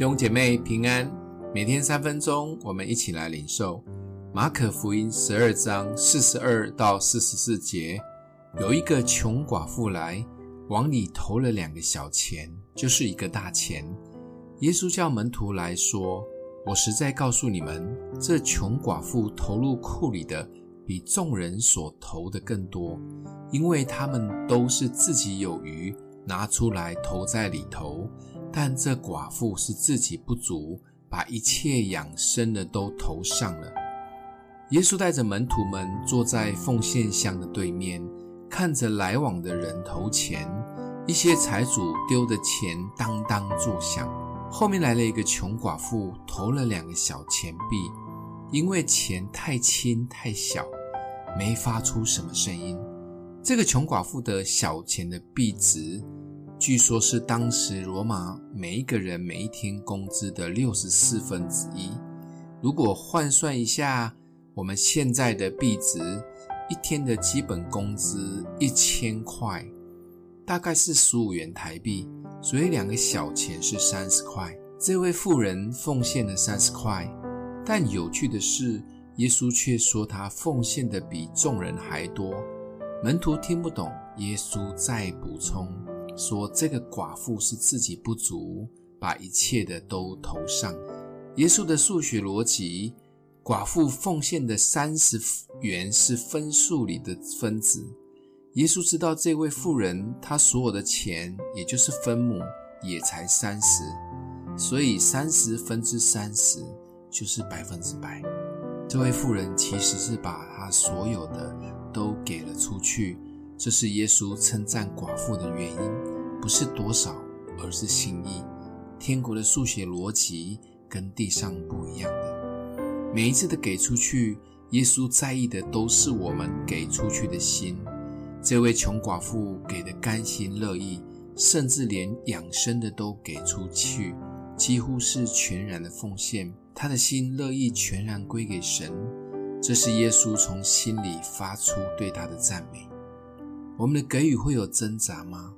弟兄姐妹平安，每天三分钟，我们一起来领受马可福音十二章四十二到四十四节。有一个穷寡妇来，往里投了两个小钱，就是一个大钱。耶稣叫门徒来说：“我实在告诉你们，这穷寡妇投入库里的，比众人所投的更多，因为他们都是自己有余，拿出来投在里头。”但这寡妇是自己不足，把一切养生的都投上了。耶稣带着门徒们坐在奉献箱的对面，看着来往的人投钱。一些财主丢的钱当当作响。后面来了一个穷寡妇，投了两个小钱币，因为钱太轻太小，没发出什么声音。这个穷寡妇的小钱的币值。据说，是当时罗马每一个人每一天工资的六十四分之一。如果换算一下我们现在的币值，一天的基本工资一千块，大概是十五元台币。所以两个小钱是三十块。这位妇人奉献了三十块，但有趣的是，耶稣却说他奉献的比众人还多。门徒听不懂，耶稣再补充。说这个寡妇是自己不足，把一切的都投上。耶稣的数学逻辑，寡妇奉献的三十元是分数里的分子。耶稣知道这位妇人，她所有的钱也就是分母，也才三十，所以三十分之三十就是百分之百。这位妇人其实是把她所有的都给了出去。这是耶稣称赞寡妇的原因，不是多少，而是心意。天国的数学逻辑跟地上不一样的。每一次的给出去，耶稣在意的都是我们给出去的心。这位穷寡妇给的甘心乐意，甚至连养生的都给出去，几乎是全然的奉献。他的心乐意全然归给神，这是耶稣从心里发出对他的赞美。我们的给予会有挣扎吗？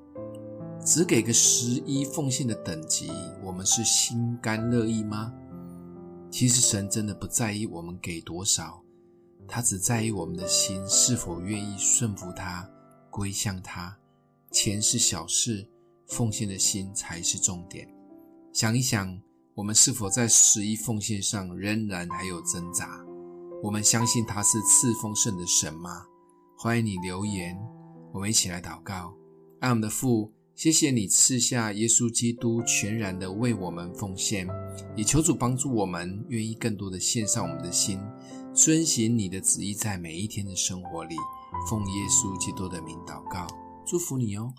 只给个十一奉献的等级，我们是心甘乐意吗？其实神真的不在意我们给多少，他只在意我们的心是否愿意顺服他、归向他。钱是小事，奉献的心才是重点。想一想，我们是否在十一奉献上仍然还有挣扎？我们相信他是赐丰盛的神吗？欢迎你留言。我们一起来祷告，爱我们的父，谢谢你赐下耶稣基督全然的为我们奉献，也求主帮助我们，愿意更多的献上我们的心，遵行你的旨意，在每一天的生活里，奉耶稣基督的名祷告，祝福你哦。